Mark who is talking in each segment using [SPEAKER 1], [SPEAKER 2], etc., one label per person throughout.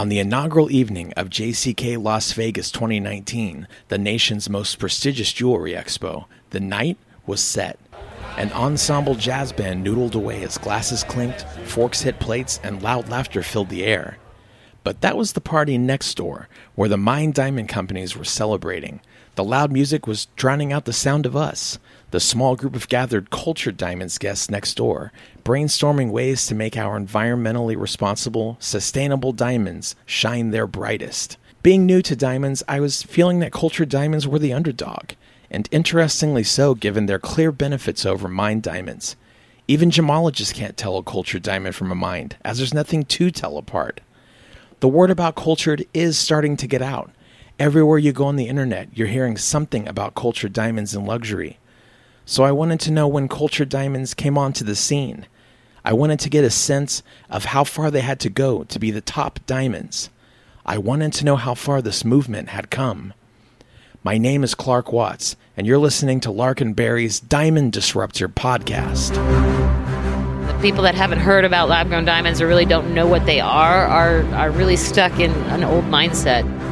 [SPEAKER 1] On the inaugural evening of JCK Las Vegas 2019, the nation's most prestigious jewelry expo, the night was set. An ensemble jazz band noodled away as glasses clinked, forks hit plates, and loud laughter filled the air. But that was the party next door, where the Mine Diamond companies were celebrating. The loud music was drowning out the sound of us, the small group of gathered cultured diamonds guests next door, brainstorming ways to make our environmentally responsible, sustainable diamonds shine their brightest. Being new to diamonds, I was feeling that cultured diamonds were the underdog, and interestingly so given their clear benefits over mined diamonds. Even gemologists can't tell a cultured diamond from a mined, as there's nothing to tell apart. The word about cultured is starting to get out. Everywhere you go on the internet, you're hearing something about cultured diamonds and luxury. So I wanted to know when cultured diamonds came onto the scene. I wanted to get a sense of how far they had to go to be the top diamonds. I wanted to know how far this movement had come. My name is Clark Watts, and you're listening to Lark and Berry's Diamond Disruptor podcast The
[SPEAKER 2] people that haven't heard about lab grown diamonds or really don't know what they are are are really stuck in an old mindset.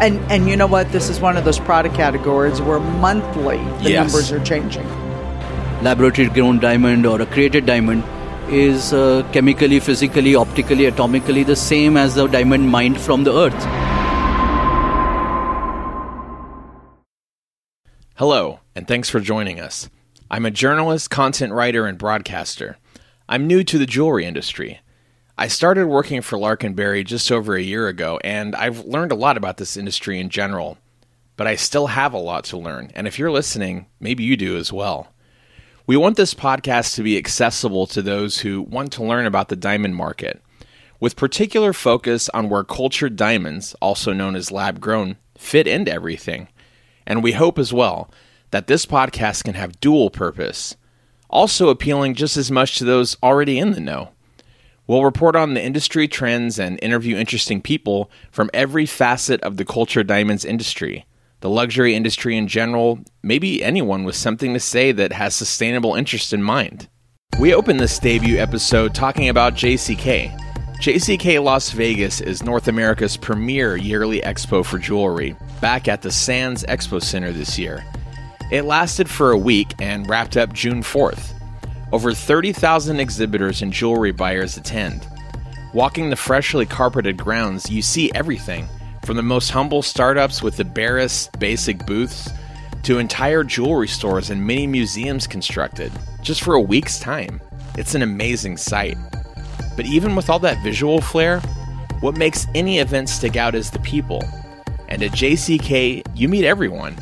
[SPEAKER 3] And and you know what? This is one of those product categories where monthly the
[SPEAKER 1] Yes.
[SPEAKER 3] numbers are changing.
[SPEAKER 4] laboratory grown diamond or a created diamond is uh, chemically, physically, optically, atomically the same as the diamond mined from the earth.
[SPEAKER 1] Hello, and thanks for joining us. I'm a journalist, content writer, and broadcaster. I'm new to the jewelry industry. I started working for Lark and Berry just over a year ago, and I've learned a lot about this industry in general. But I still have a lot to learn, and if you're listening, maybe you do as well. We want this podcast to be accessible to those who want to learn about the diamond market, with particular focus on where cultured diamonds, also known as lab grown, fit into everything. And we hope as well that this podcast can have dual purpose, also appealing just as much to those already in the know. We'll report on the industry trends and interview interesting people from every facet of the culture diamonds industry, the luxury industry in general, maybe anyone with something to say that has sustainable interest in mind. We open this debut episode talking about JCK. JCK Las Vegas is North America's premier yearly expo for jewelry, back at the Sands Expo Center this year. It lasted for a week and wrapped up June 4th. Over 30,000 exhibitors and jewelry buyers attend. Walking the freshly carpeted grounds, you see everything from the most humble startups with the barest basic booths to entire jewelry stores and mini museums constructed just for a week's time. It's an amazing sight. But even with all that visual flair, what makes any event stick out is the people. And at JCK, you meet everyone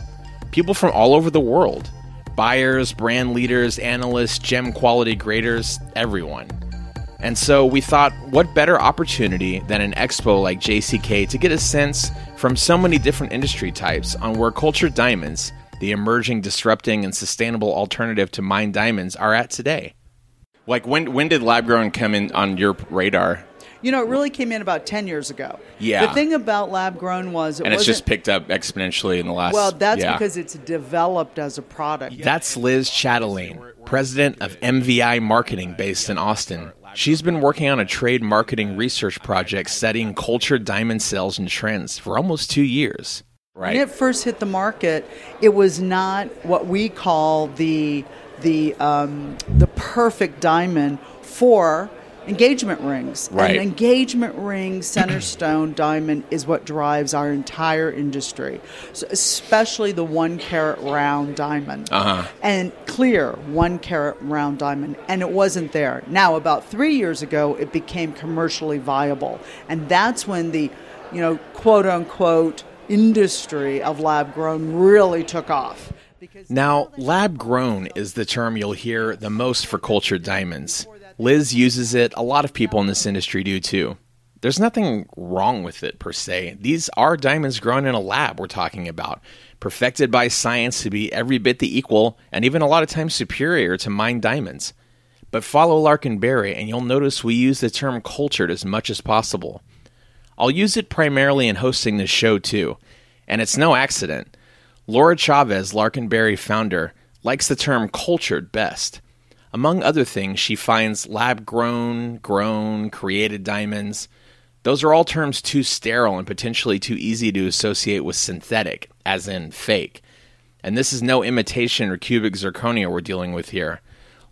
[SPEAKER 1] people from all over the world buyers, brand leaders, analysts, gem quality graders, everyone. And so we thought, what better opportunity than an expo like JCK to get a sense from so many different industry types on where cultured diamonds, the emerging, disrupting, and sustainable alternative to mined diamonds, are at today. Like when when did lab grown come in on your radar?
[SPEAKER 3] You know, it really came in about ten years ago.
[SPEAKER 1] Yeah.
[SPEAKER 3] The thing about lab grown was it
[SPEAKER 1] And it's
[SPEAKER 3] wasn't-
[SPEAKER 1] just picked up exponentially in the last.
[SPEAKER 3] well, that's
[SPEAKER 1] yeah.
[SPEAKER 3] because it's developed as a product.
[SPEAKER 1] That's Liz Chatelain, president of MVI Marketing based in Austin. She's been working on a trade marketing research project studying cultured diamond sales and trends for almost two years. Right.
[SPEAKER 3] When it first hit the market, it was not what we call the the um, the perfect diamond for engagement rings.
[SPEAKER 1] Right.
[SPEAKER 3] An engagement ring center stone diamond is what drives our entire industry, so especially the one carat round diamond
[SPEAKER 1] Uh-huh.
[SPEAKER 3] and clear one carat round diamond, and it wasn't there. Now, about three years ago, it became commercially viable, and that's when the, you know, quote unquote industry of lab grown really took off.
[SPEAKER 1] Now, lab grown is the term you'll hear the most for cultured diamonds. Liz uses it, a lot of people in this industry do too. There's nothing wrong with it per se. These are diamonds grown in a lab we're talking about, perfected by science to be every bit the equal and even a lot of times superior to mined diamonds. But follow Lark and Berry and you'll notice we use the term cultured as much as possible. I'll use it primarily in hosting this show too, and it's no accident. Laura Chavez, Lark and Berry founder, likes the term cultured best. Among other things, she finds lab grown, grown, created diamonds. Those are all terms too sterile and potentially too easy to associate with synthetic, as in fake. And this is no imitation or cubic zirconia we're dealing with here.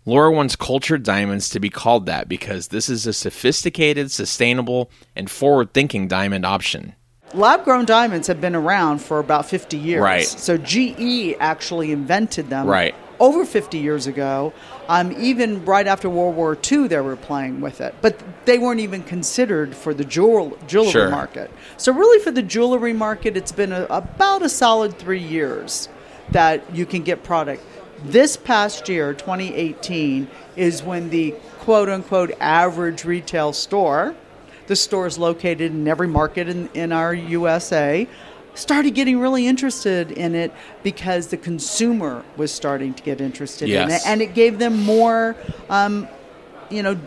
[SPEAKER 1] Laura wants cultured diamonds to be called that because this is a sophisticated, sustainable, and forward thinking diamond option.
[SPEAKER 3] Lab grown diamonds have been around for about 50 years.
[SPEAKER 1] Right.
[SPEAKER 3] So GE actually invented them
[SPEAKER 1] Right.
[SPEAKER 3] over 50 years ago. Um, even right after World War II, they were playing with it. But they weren't even considered for the jewel- jewelry
[SPEAKER 1] Sure.
[SPEAKER 3] market. So, really, for the jewelry market, it's been a, about a solid three years that you can get product. This past year, 2018, is when the quote unquote average retail store, the store is located in every market in, in our USA, started getting really interested in it because the consumer was starting to get interested in it. And it gave them more, um, you know,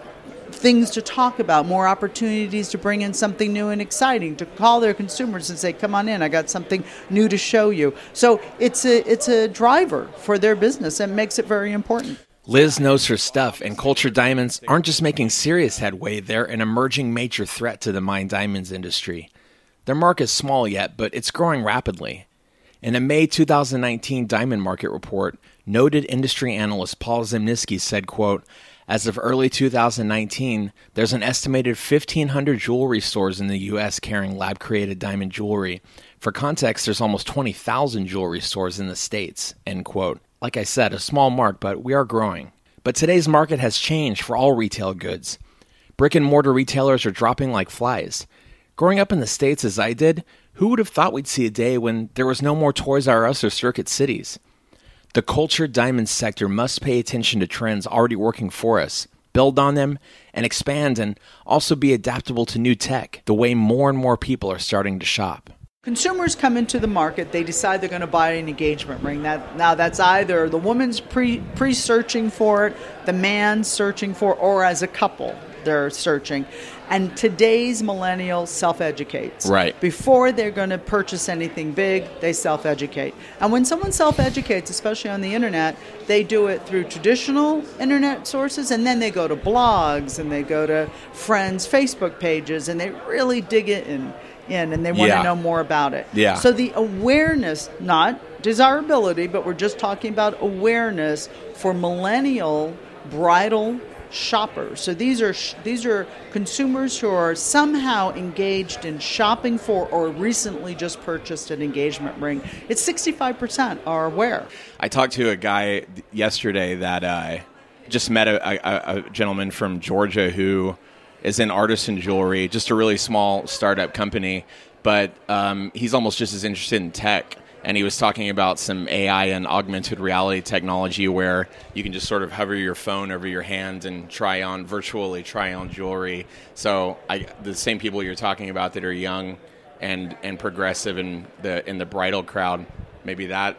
[SPEAKER 3] things to talk about, more opportunities to bring in something new and exciting, to call their consumers and say, "Come on in, I got something new to show you." So it's a it's a driver for their business and makes it very important.
[SPEAKER 1] Liz knows her stuff, and cultured diamonds aren't just making serious headway, they're an emerging major threat to the mine diamonds industry. Their market's small yet, but it's growing rapidly. In a May 2019 diamond market report, noted industry analyst Paul Zimnisky said, quote, as of early 2019, there's an estimated 1,500 jewelry stores in the U.S. carrying lab created diamond jewelry. For context, there's almost 20,000 jewelry stores in the States. End quote. Like I said, a small mark, but we are growing. But today's market has changed for all retail goods. Brick and mortar retailers are dropping like flies. Growing up in the States as I did, who would have thought we'd see a day when there was no more Toys R Us or Circuit Cities? The cultured diamond sector must pay attention to trends already working for us, build on them, and expand, and also be adaptable to new tech, the way more and more people are starting to shop.
[SPEAKER 3] Consumers come into the market, they decide they're going to buy an engagement ring. That now that's either the woman's pre pre searching for it, the man's searching for, it, or as a couple they're searching. And today's millennial self educates.
[SPEAKER 1] Right.
[SPEAKER 3] Before they're going to purchase anything big, they self educate. And when someone self educates, especially on the internet, they do it through traditional internet sources and then they go to blogs and they go to friends' Facebook pages and they really dig it in, in and they want
[SPEAKER 1] Yeah.
[SPEAKER 3] to know more about it.
[SPEAKER 1] Yeah.
[SPEAKER 3] So the awareness, not desirability, but we're just talking about awareness for millennial bridal shoppers. So these are sh- these are consumers who are somehow engaged in shopping for or recently just purchased an engagement ring. It's 65% are aware.
[SPEAKER 1] I talked to a guy yesterday that uh, just met a, a, a gentleman from Georgia who is in artisan jewelry, just a really small startup company, but um, he's almost just as interested in tech. And he was talking about some AI and augmented reality technology where you can just sort of hover your phone over your hand and try on virtually try on jewelry. So I, the same people you're talking about that are young and and progressive in the in the bridal crowd, maybe that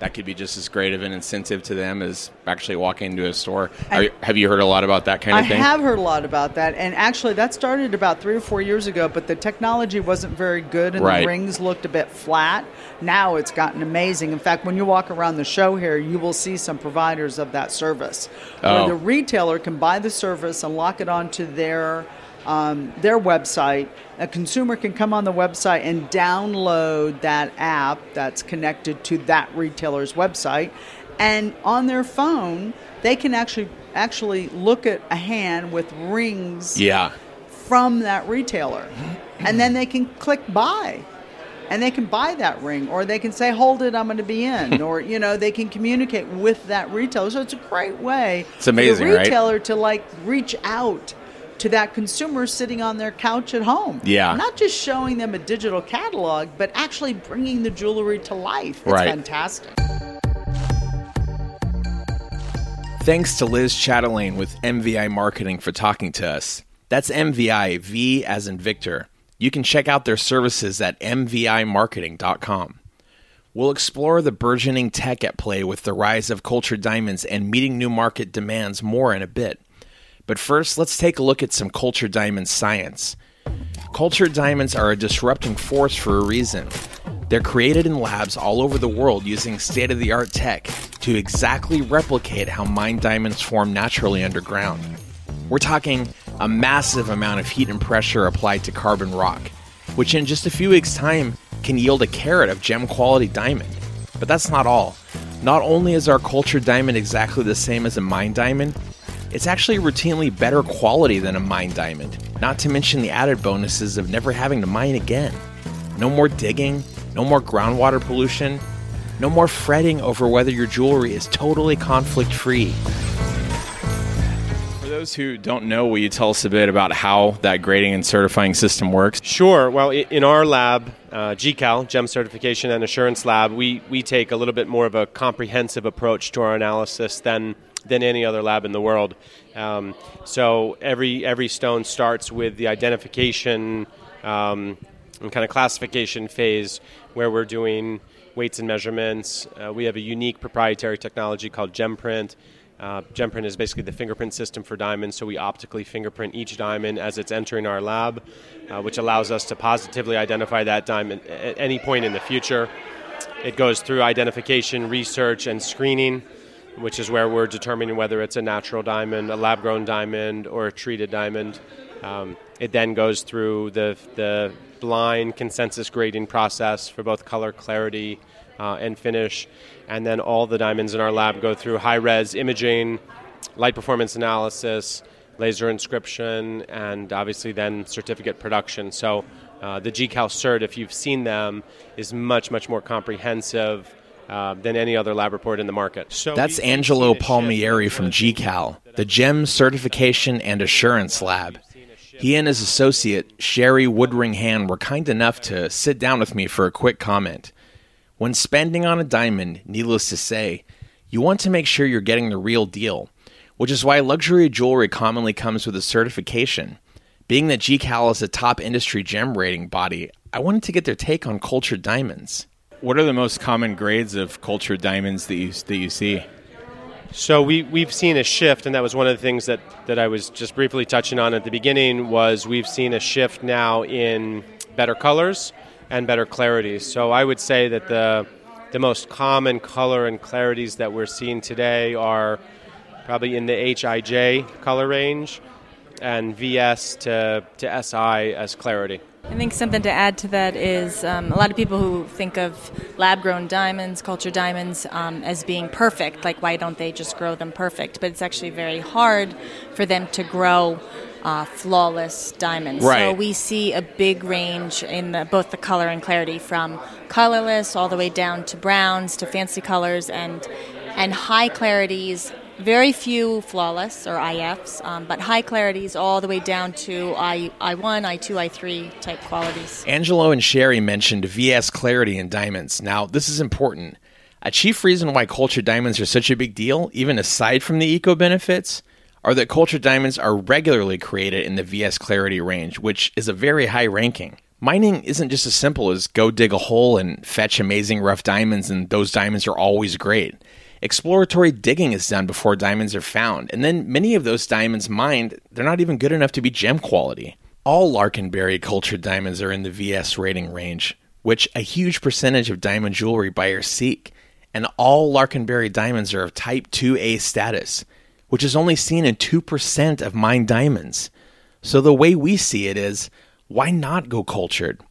[SPEAKER 1] that could be just as great of an incentive to them as actually walking into a store. Are, have you heard a lot about that kind
[SPEAKER 3] I
[SPEAKER 1] of thing?
[SPEAKER 3] I have heard a lot about that, and actually, that started about three or four years ago. But the technology wasn't very good, and
[SPEAKER 1] Right.
[SPEAKER 3] the rings looked a bit flat. Now it's gotten amazing. In fact, when you walk around the show here, you will see some providers of that service,
[SPEAKER 1] Oh.
[SPEAKER 3] where the retailer can buy the service and lock it onto their um, their website. A consumer can come on the website and download that app that's connected to that retailer's website, and on their phone they can actually actually look at a hand with rings
[SPEAKER 1] yeah.
[SPEAKER 3] from that retailer, and then they can click buy. And they can buy that ring, or they can say, "Hold it, I'm going to be in," or you know, they can communicate with that retailer. So it's a great way
[SPEAKER 1] It's amazing,
[SPEAKER 3] for the
[SPEAKER 1] right?
[SPEAKER 3] retailer to like reach out to that consumer sitting on their couch at home.
[SPEAKER 1] Yeah.
[SPEAKER 3] not just showing them a digital catalog, but actually bringing the jewelry to life. It's
[SPEAKER 1] Right.
[SPEAKER 3] fantastic.
[SPEAKER 1] Thanks to Liz Chatelain with MVI Marketing for talking to us. That's MVI, V as in Victor. You can check out their services at mvimarketing.com. We'll explore the burgeoning tech at play with the rise of cultured diamonds and meeting new market demands more in a bit. But first, let's take a look at some cultured diamond science. Cultured diamonds are a disrupting force for a reason. They're created in labs all over the world using state of the art tech to exactly replicate how mined diamonds form naturally underground. We're talking a massive amount of heat and pressure applied to carbon rock, which in just a few weeks' time can yield a carat of gem quality diamond. But that's not all. Not only is our cultured diamond exactly the same as a mined diamond, it's actually routinely better quality than a mined diamond, not to mention the added bonuses of never having to mine again. No more digging, no more groundwater pollution, no more fretting over whether your jewelry is totally conflict free. For those who don't know, will you tell us a bit about how that grading and certifying system works?
[SPEAKER 5] Sure. Well, in our lab, uh, GCAL, Gem Certification and Assurance Lab, we, we take a little bit more of a comprehensive approach to our analysis than than any other lab in the world. Um, so every every stone starts with the identification um, and kind of classification phase, where we're doing weights and measurements. Uh, we have a unique proprietary technology called GemPrint. Uh, GemPrint is basically the fingerprint system for diamonds, so we optically fingerprint each diamond as it's entering our lab, uh, which allows us to positively identify that diamond at any point in the future. It goes through identification, research, and screening, which is where we're determining whether it's a natural diamond, a lab grown diamond, or a treated diamond. Um, it then goes through the, the blind consensus grading process for both color clarity uh, and finish. And then all the diamonds in our lab go through high res imaging, light performance analysis, laser inscription, and obviously then certificate production. So uh, the GCAL cert, if you've seen them, is much, much more comprehensive. Uh, than any other lab report in the market.
[SPEAKER 1] So That's Angelo Palmieri from GCAL, the GEM Certification and Assurance Lab. He and his associate, Sherry Woodringham, were kind enough to sit down with me for a quick comment. When spending on a diamond, needless to say, you want to make sure you're getting the real deal, which is why luxury jewelry commonly comes with a certification. Being that GCAL is a top industry gem rating body, I wanted to get their take on cultured diamonds. What are the most common grades of cultured diamonds that you, that you see?
[SPEAKER 5] So we we've seen a shift, and that was one of the things that, that I was just briefly touching on at the beginning. Was we've seen a shift now in better colors and better clarities. So I would say that the the most common color and clarities that we're seeing today are probably in the HIJ color range and VS to, to SI as clarity.
[SPEAKER 6] I think something to add to that is um, a lot of people who think of lab grown diamonds, cultured diamonds, um, as being perfect. Like, why don't they just grow them perfect? But it's actually very hard for them to grow uh, flawless diamonds.
[SPEAKER 1] Right.
[SPEAKER 6] So we see a big range in the, both the color and clarity from colorless all the way down to browns to fancy colors and and high clarities very few flawless or IFs, um, but high clarities all the way down to I, I1, I2, I3 type qualities.
[SPEAKER 1] Angelo and Sherry mentioned VS clarity in diamonds. Now, this is important. A chief reason why cultured diamonds are such a big deal, even aside from the eco benefits, are that cultured diamonds are regularly created in the VS clarity range, which is a very high ranking. Mining isn't just as simple as go dig a hole and fetch amazing rough diamonds, and those diamonds are always great. Exploratory digging is done before diamonds are found, and then many of those diamonds mined, they're not even good enough to be gem quality. All Lark and Berry cultured diamonds are in the VS rating range, which a huge percentage of diamond jewelry buyers seek, and all Lark and Berry diamonds are of Type 2A status, which is only seen in 2% of mined diamonds. So the way we see it is, why not go cultured?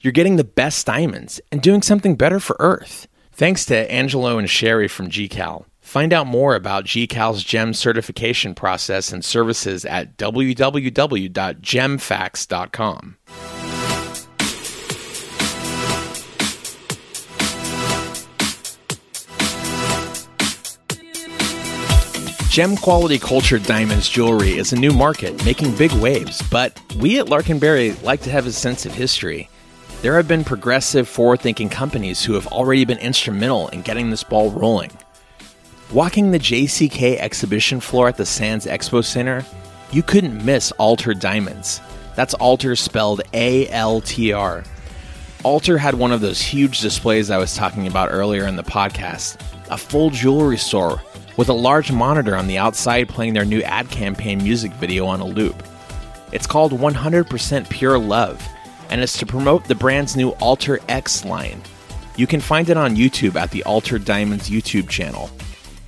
[SPEAKER 1] You're getting the best diamonds and doing something better for Earth. Thanks to Angelo and Sherry from GCAL. Find out more about GCAL's GEM certification process and services at www.gemfax.com. Gem quality cultured diamonds jewelry is a new market making big waves, but we at Lark and Berry like to have a sense of history. There have been progressive, forward thinking companies who have already been instrumental in getting this ball rolling. Walking the JCK exhibition floor at the Sands Expo Center, you couldn't miss Altr Diamonds. That's Altr spelled A L T R. Altr had one of those huge displays I was talking about earlier in the podcast a full jewelry store with a large monitor on the outside playing their new ad campaign music video on a loop. It's called 100% Pure Love and it's to promote the brand's new Altr X line. You can find it on YouTube at the Altr Diamonds YouTube channel.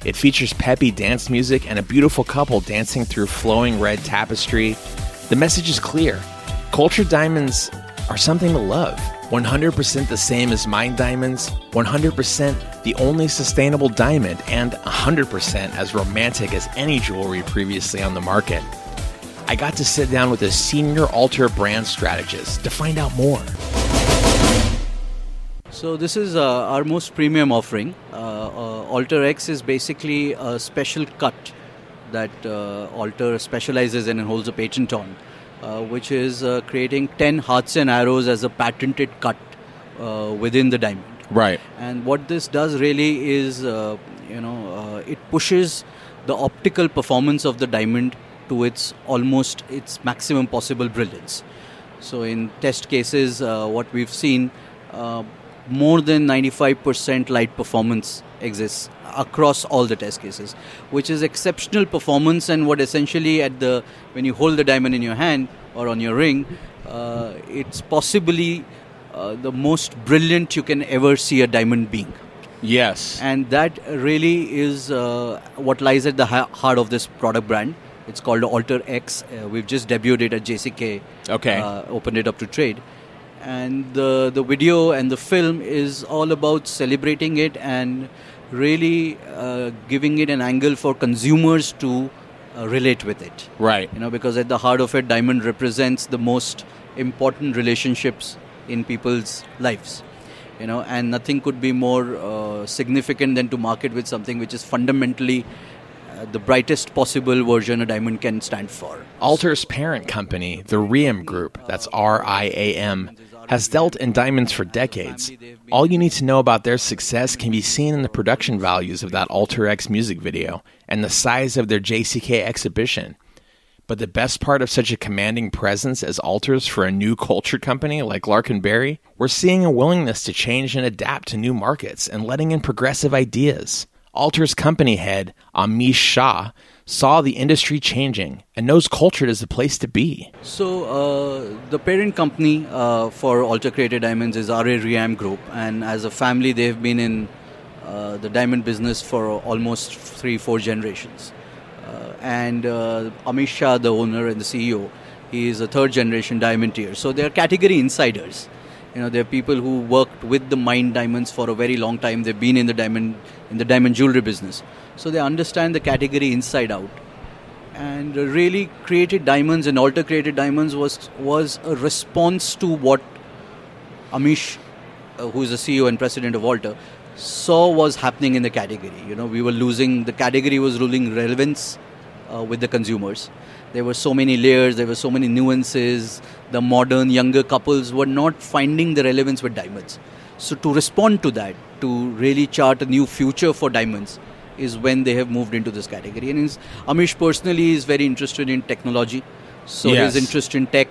[SPEAKER 1] It features peppy dance music and a beautiful couple dancing through flowing red tapestry. The message is clear cultured diamonds are something to love. 100% the same as mined diamonds, 100% the only sustainable diamond, and 100% as romantic as any jewelry previously on the market. I got to sit down with a senior Altr brand strategist to find out more.
[SPEAKER 4] So this is uh, our most premium offering. Uh, uh, Altr X is basically a special cut that uh, Altr specializes in and holds a patent on, uh, which is uh, creating 10 hearts and arrows as a patented cut within the diamond.
[SPEAKER 1] Right.
[SPEAKER 4] And what this does really is, you know, it pushes the optical performance of the diamond to its almost its maximum possible brilliance. So in test cases, what we've seen more than 95% light performance exists across all the test cases which is exceptional performance and what essentially at the when you hold the diamond in your hand or on your ring uh, it's possibly uh, the most brilliant you can ever see a diamond being.
[SPEAKER 1] Yes.
[SPEAKER 4] And that really is uh, what lies at the heart of this product brand it's called alter x. Uh, we've just debuted it at jck
[SPEAKER 1] okay.
[SPEAKER 4] uh, opened it up to trade. And the the video and the film is all about celebrating it and really uh, giving it an angle for consumers to uh, relate with it.
[SPEAKER 1] Right.
[SPEAKER 4] You know because at the heart of it diamond represents the most important relationships in people's lives. You know and nothing could be more uh, significant than to market with something which is fundamentally the brightest possible version a diamond can stand for.
[SPEAKER 1] Altr's parent company, the Riam Group, that's R I A M, has dealt in diamonds for decades. All you need to know about their success can be seen in the production values of that Altr X music video and the size of their JCK exhibition. But the best part of such a commanding presence as Alters for a new culture company like Lark and Berry, we're seeing a willingness to change and adapt to new markets and letting in progressive ideas. Altr's company head, Amish Shah, saw the industry changing and knows culture is the place to be.
[SPEAKER 4] So, uh, the parent company uh, for Altr Created Diamonds is RA Riam Group, and as a family, they've been in uh, the diamond business for almost three, four generations. Uh, and uh, Amish Shah, the owner and the CEO, he is a third generation diamantier. So, they're category insiders. You know, there are people who worked with the mined diamonds for a very long time. They've been in the diamond in the diamond jewelry business, so they understand the category inside out. And really, created diamonds and alter created diamonds was was a response to what Amish, uh, who is the CEO and president of Altr, saw was happening in the category. You know, we were losing the category was losing relevance uh, with the consumers there were so many layers, there were so many nuances. The modern younger couples were not finding the relevance with diamonds. So, to respond to that, to really chart a new future for diamonds, is when they have moved into this category. And Amish personally is very interested in technology. So,
[SPEAKER 1] yes.
[SPEAKER 4] his interest in tech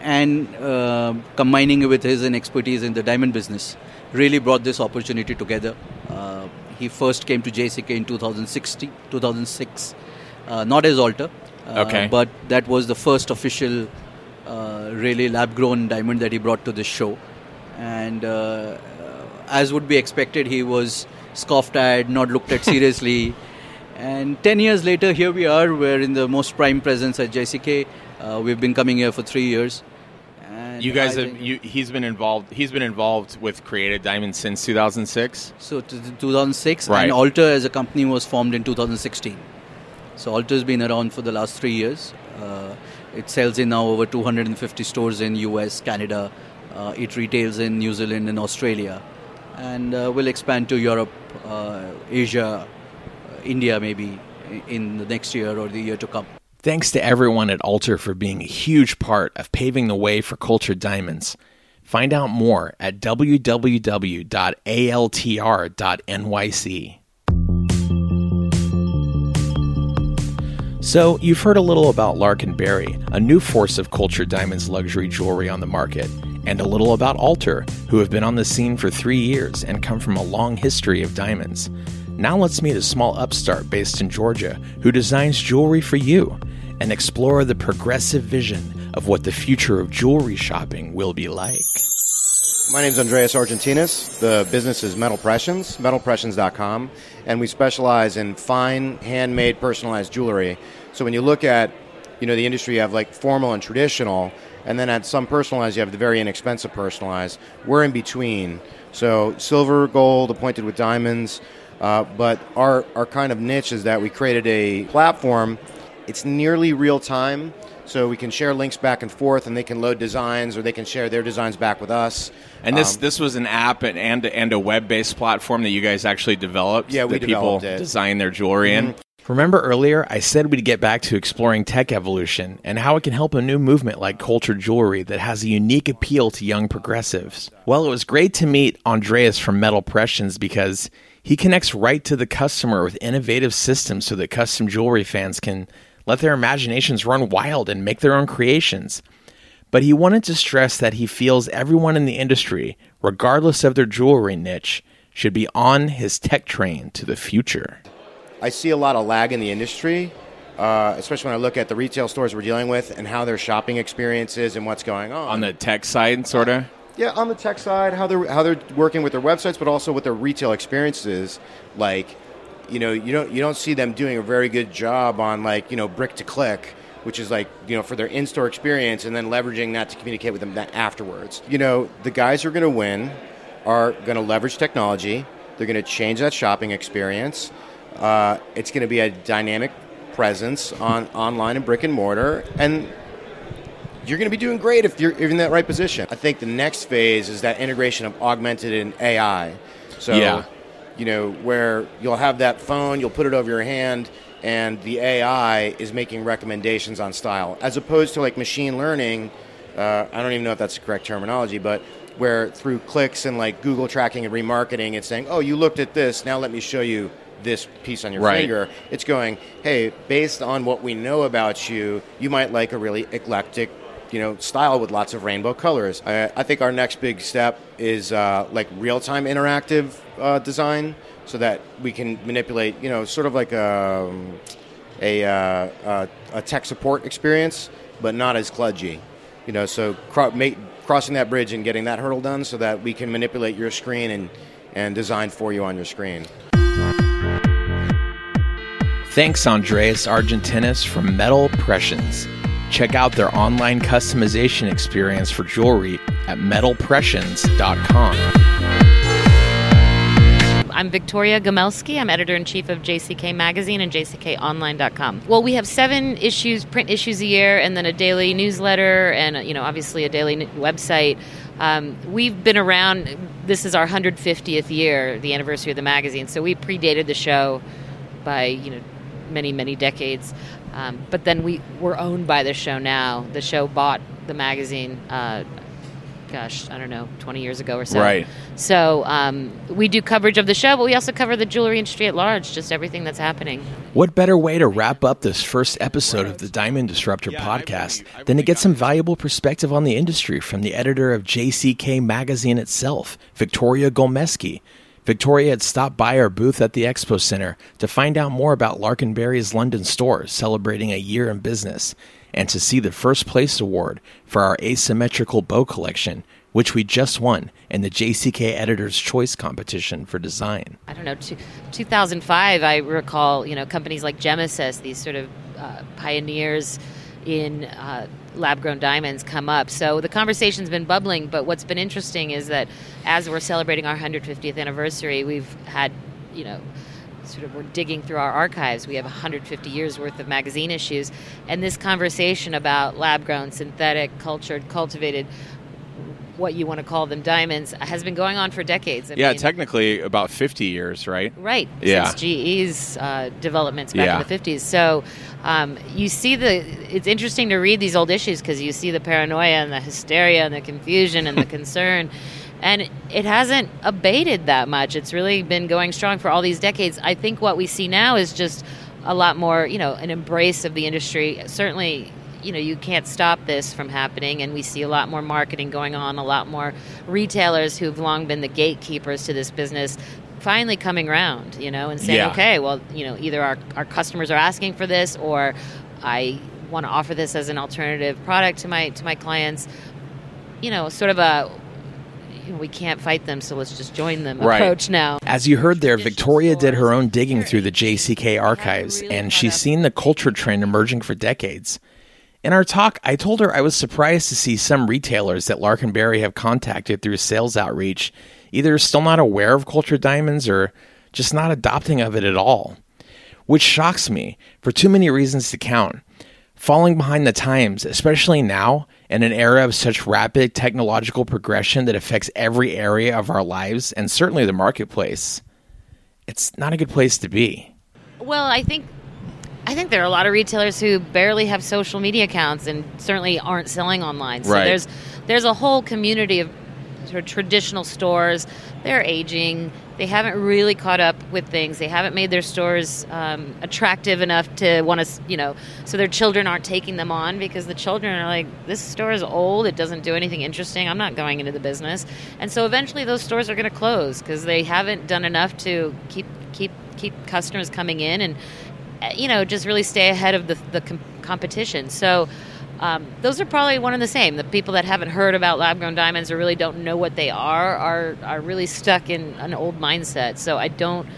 [SPEAKER 4] and uh, combining it with his expertise in the diamond business really brought this opportunity together. Uh, he first came to JCK in 2016, 2006, uh, not as Altr,
[SPEAKER 1] uh, okay.
[SPEAKER 4] But that was the first official, uh, really lab grown diamond that he brought to this show. And uh, as would be expected, he was scoffed at, not looked at seriously. and 10 years later, here we are. We're in the most prime presence at JCK. Uh, we've been coming here for three years.
[SPEAKER 1] You guys I have. You, he's been involved. He's been involved with Created Diamonds since 2006.
[SPEAKER 4] So, t- 2006,
[SPEAKER 1] right.
[SPEAKER 4] and Altr as a company was formed in 2016. So Altr's been around for the last three years. Uh, it sells in now over 250 stores in US, Canada. Uh, it retails in New Zealand and Australia, and uh, will expand to Europe, uh, Asia, uh, India maybe in the next year or the year to come.
[SPEAKER 1] Thanks to everyone at Altr for being a huge part of paving the way for cultured diamonds. Find out more at www.altr.nyc. So, you've heard a little about Lark and Berry, a new force of cultured diamonds luxury jewelry on the market, and a little about Altr, who have been on the scene for three years and come from a long history of diamonds. Now let's meet a small upstart based in Georgia who designs jewelry for you and explore the progressive vision of what the future of jewelry shopping will be like.
[SPEAKER 7] My name is Andreas Argentinas. The business is Metal Pressions, metalpressions.com, and we specialize in fine, handmade, personalized jewelry. So when you look at, you know, the industry, you have like formal and traditional, and then at some personalized, you have the very inexpensive personalized. We're in between. So silver, gold, appointed with diamonds. Uh, but our, our kind of niche is that we created a platform. It's nearly real time, so we can share links back and forth, and they can load designs, or they can share their designs back with us.
[SPEAKER 1] And this
[SPEAKER 7] Um,
[SPEAKER 1] this was an app and and, and a web based platform that you guys actually developed.
[SPEAKER 7] Yeah, we
[SPEAKER 1] that people
[SPEAKER 7] developed it. Mm-hmm.
[SPEAKER 1] design their jewelry in. Remember earlier, I said we'd get back to exploring tech evolution and how it can help a new movement like cultured jewelry that has a unique appeal to young progressives. Well, it was great to meet Andreas from Metal Pressions because he connects right to the customer with innovative systems so that custom jewelry fans can let their imaginations run wild and make their own creations. But he wanted to stress that he feels everyone in the industry, regardless of their jewelry niche, should be on his tech train to the future.
[SPEAKER 7] I see a lot of lag in the industry, uh, especially when I look at the retail stores we're dealing with and how their shopping experience is and what's going on.
[SPEAKER 1] On the tech side, sort of?
[SPEAKER 7] yeah, on the tech side, how they're how they're working with their websites, but also with their retail experiences. Like, you know, you don't you don't see them doing a very good job on like you know brick to click. Which is like you know for their in-store experience, and then leveraging that to communicate with them afterwards. You know, the guys who are going to win are going to leverage technology. They're going to change that shopping experience. Uh, it's going to be a dynamic presence on online and brick and mortar, and you're going to be doing great if you're in that right position. I think the next phase is that integration of augmented and AI. So,
[SPEAKER 1] Yeah.
[SPEAKER 7] You know, where you'll have that phone, you'll put it over your hand, and the AI is making recommendations on style, as opposed to like machine learning. Uh, I don't even know if that's the correct terminology, but where through clicks and like Google tracking and remarketing, it's saying, "Oh, you looked at this. Now let me show you this piece on your
[SPEAKER 1] Right.
[SPEAKER 7] finger." It's going, "Hey, based on what we know about you, you might like a really eclectic." You know, style with lots of rainbow colors. I, I think our next big step is uh, like real-time interactive uh, design, so that we can manipulate. You know, sort of like a a, uh, a, a tech support experience, but not as kludgy. You know, so cro- crossing that bridge and getting that hurdle done, so that we can manipulate your screen and and design for you on your screen.
[SPEAKER 1] Thanks, Andreas Argentinas from Metal Pressions. Check out their online customization experience for jewelry at metalpressions.com.
[SPEAKER 2] I'm Victoria Gomelsky. I'm editor in chief of JCK Magazine and jckonline.com. Well, we have seven issues, print issues a year, and then a daily newsletter, and you know, obviously a daily website. Um, we've been around. This is our 150th year, the anniversary of the magazine. So we predated the show by you know many many decades. Um, but then we were owned by the show now. The show bought the magazine. Uh, gosh, I don't know, 20 years ago or so.
[SPEAKER 1] Right.
[SPEAKER 2] So um, we do coverage of the show, but we also cover the jewelry industry at large, just everything that's happening.
[SPEAKER 1] What better way to wrap up this first episode of the Diamond Disruptor podcast than to get some valuable perspective on the industry from the editor of JCK Magazine itself, Victoria Gomelsky. Victoria had stopped by our booth at the Expo Center to find out more about Lark and Berry's London store celebrating a year in business and to see the first place award for our asymmetrical bow collection, which we just won in the JCK Editor's Choice competition for design.
[SPEAKER 2] I don't know, two, 2005, I recall, you know, companies like Gemesis, these sort of uh, pioneers in uh, lab grown diamonds come up. So the conversation's been bubbling, but what's been interesting is that as we're celebrating our 150th anniversary, we've had, you know, sort of we're digging through our archives. We have 150 years worth of magazine issues, and this conversation about lab grown, synthetic, cultured, cultivated, what you want to call them, diamonds, has been going on for decades. I
[SPEAKER 1] Yeah,
[SPEAKER 2] mean-
[SPEAKER 1] technically about 50 years, right?
[SPEAKER 2] Right.
[SPEAKER 1] Yeah.
[SPEAKER 2] Since GE's uh, developments back
[SPEAKER 1] Yeah.
[SPEAKER 2] in the 50s. So um, you see the. It's interesting to read these old issues because you see the paranoia and the hysteria and the confusion and the concern. And it hasn't abated that much. It's really been going strong for all these decades. I think what we see now is just a lot more, you know, an embrace of the industry. Certainly, you know, you can't stop this from happening, and we see a lot more marketing going on, a lot more retailers who've long been the gatekeepers to this business finally coming around, you know, and saying,
[SPEAKER 1] Yeah.
[SPEAKER 2] okay, well, you know, either our, our customers are asking for this or I want to offer this as an alternative product to my to my clients. You know, sort of a we can't fight them, so let's just join them
[SPEAKER 1] Right.
[SPEAKER 2] approach now.
[SPEAKER 1] As you heard there, Victoria did her own digging through the JCK archives, and she's seen the culture trend emerging for decades. In our talk, I told her I was surprised to see some retailers that Lark and Berry have contacted through sales outreach either still not aware of cultured diamonds or just not adopting of it at all. Which shocks me for too many reasons to count. Falling behind the times, especially now, in an era of such rapid technological progression that affects every area of our lives and certainly the marketplace, it's not a good place to be.
[SPEAKER 2] Well, I think I think there are a lot of retailers who barely have social media accounts and certainly aren't selling online. So
[SPEAKER 1] Right.
[SPEAKER 2] there's there's a whole community of sort of traditional stores. They're aging. They haven't really caught up with things. They haven't made their stores um, attractive enough to want to, you know, so their children aren't taking them on because the children are like, this store is old. It doesn't do anything interesting. I'm not going into the business. And so eventually those stores are going to close because they haven't done enough to keep keep keep customers coming in and you know just really stay ahead of the, the com- competition so um, those are probably one and the same the people that haven't heard about lab grown diamonds or really don't know what they are are are really stuck in an old mindset so i don't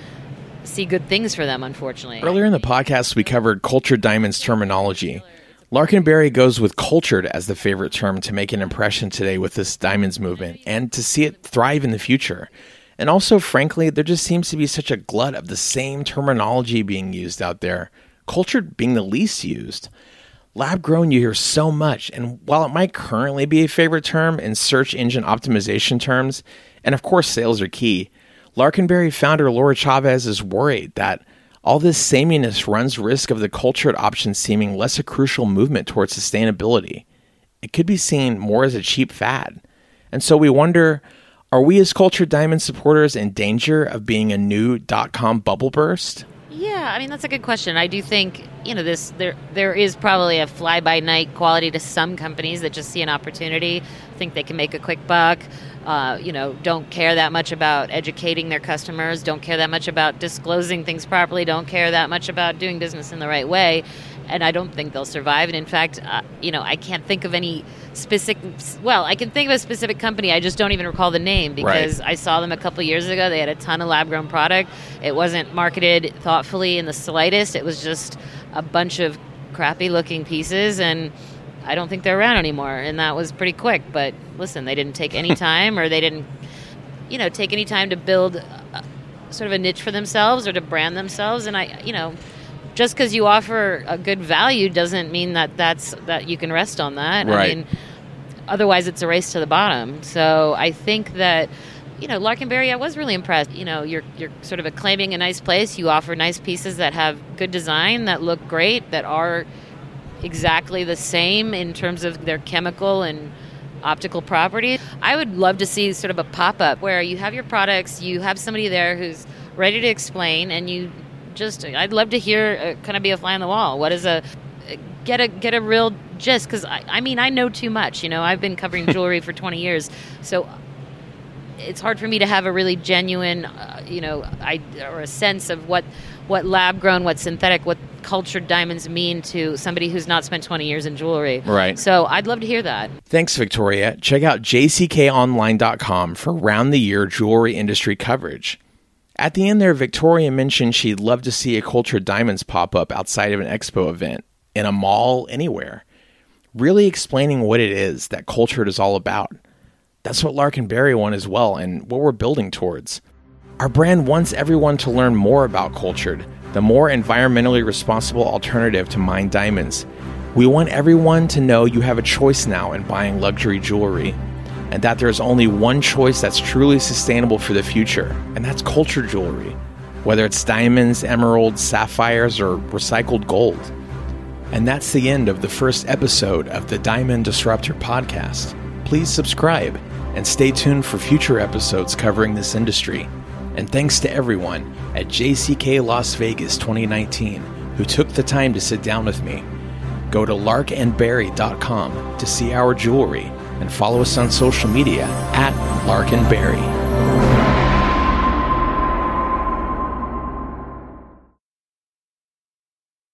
[SPEAKER 2] see good things for them unfortunately
[SPEAKER 1] Earlier in the podcast, we covered cultured diamonds terminology. Lark and Berry goes with cultured as the favorite term to make an impression today with this diamonds movement and to see it thrive in the future. And also, frankly, there just seems to be such a glut of the same terminology being used out there, cultured being the least used. Lab grown, you hear so much, and while it might currently be a favorite term in search engine optimization terms, and of course sales are key, Lark and Berry founder Laura Chavez is worried that all this sameness runs risk of the cultured option seeming less a crucial movement towards sustainability. It could be seen more as a cheap fad. And so we wonder are we as cultured diamond supporters in danger of being a new dot com bubble burst?
[SPEAKER 2] Yeah, I mean that's a good question. I do think you know this there there is probably a fly by night quality to some companies that just see an opportunity, think they can make a quick buck. Uh, you know, don't care that much about educating their customers, don't care that much about disclosing things properly, don't care that much about doing business in the right way, and I don't think they'll survive. And in fact, uh, you know, I can't think of any specific. Well, I can think of a specific company. I just don't even recall the name because I saw them a couple years ago. They had a ton of lab grown product. It wasn't marketed thoughtfully in the slightest. It was just a bunch of crappy looking pieces and. I don't think they're around anymore, and that was pretty quick. But listen, they didn't take any time, or they didn't, you know, take any time to build a, sort of a niche for themselves or to brand themselves. And I, you know, just because you offer a good value doesn't mean that that's that you can rest on that.
[SPEAKER 1] Right.
[SPEAKER 2] I mean, otherwise it's a race to the bottom. So I think that you know, Lark and Berry, I was really impressed. You know, you're you're sort of acclaiming a nice place. You offer nice pieces that have good design, that look great, that are exactly the same in terms of their chemical and optical property. I would love to see sort of a pop up where you have your products, you have somebody there who's ready to explain, and you just I'd love to hear uh, kind of be a fly on the wall. What is a get a get a real gist because I, I mean I know too much. You know, I've been covering jewelry for 20 years, so it's hard for me to have a really genuine, uh, you know, I or a sense of what what lab grown, what synthetic, what cultured diamonds mean to somebody who's not spent 20 years in jewelry.
[SPEAKER 1] Right.
[SPEAKER 2] So I'd love to hear that.
[SPEAKER 1] Thanks, Victoria. Check out jckonline.com for round the year jewelry industry coverage. At the end there, Victoria mentioned she'd love to see a cultured diamonds pop up outside of an expo event, in a mall, anywhere. Really explaining what it is that cultured is all about. That's what Lark and Berry want as well, and what we're building towards. Our brand wants everyone to learn more about cultured, the more environmentally responsible alternative to mined diamonds. We want everyone to know you have a choice now in buying luxury jewelry, and that there's only one choice that's truly sustainable for the future, and that's cultured jewelry, whether it's diamonds, emeralds, sapphires, or recycled gold. And that's the end of the first episode of the Diamond Disruptor podcast. Please subscribe and stay tuned for future episodes covering this industry. And thanks to everyone at JCK Las Vegas 2019 who took the time to sit down with me. Go to larkandberry.com to see our jewelry and follow us on social media at Lark and Berry.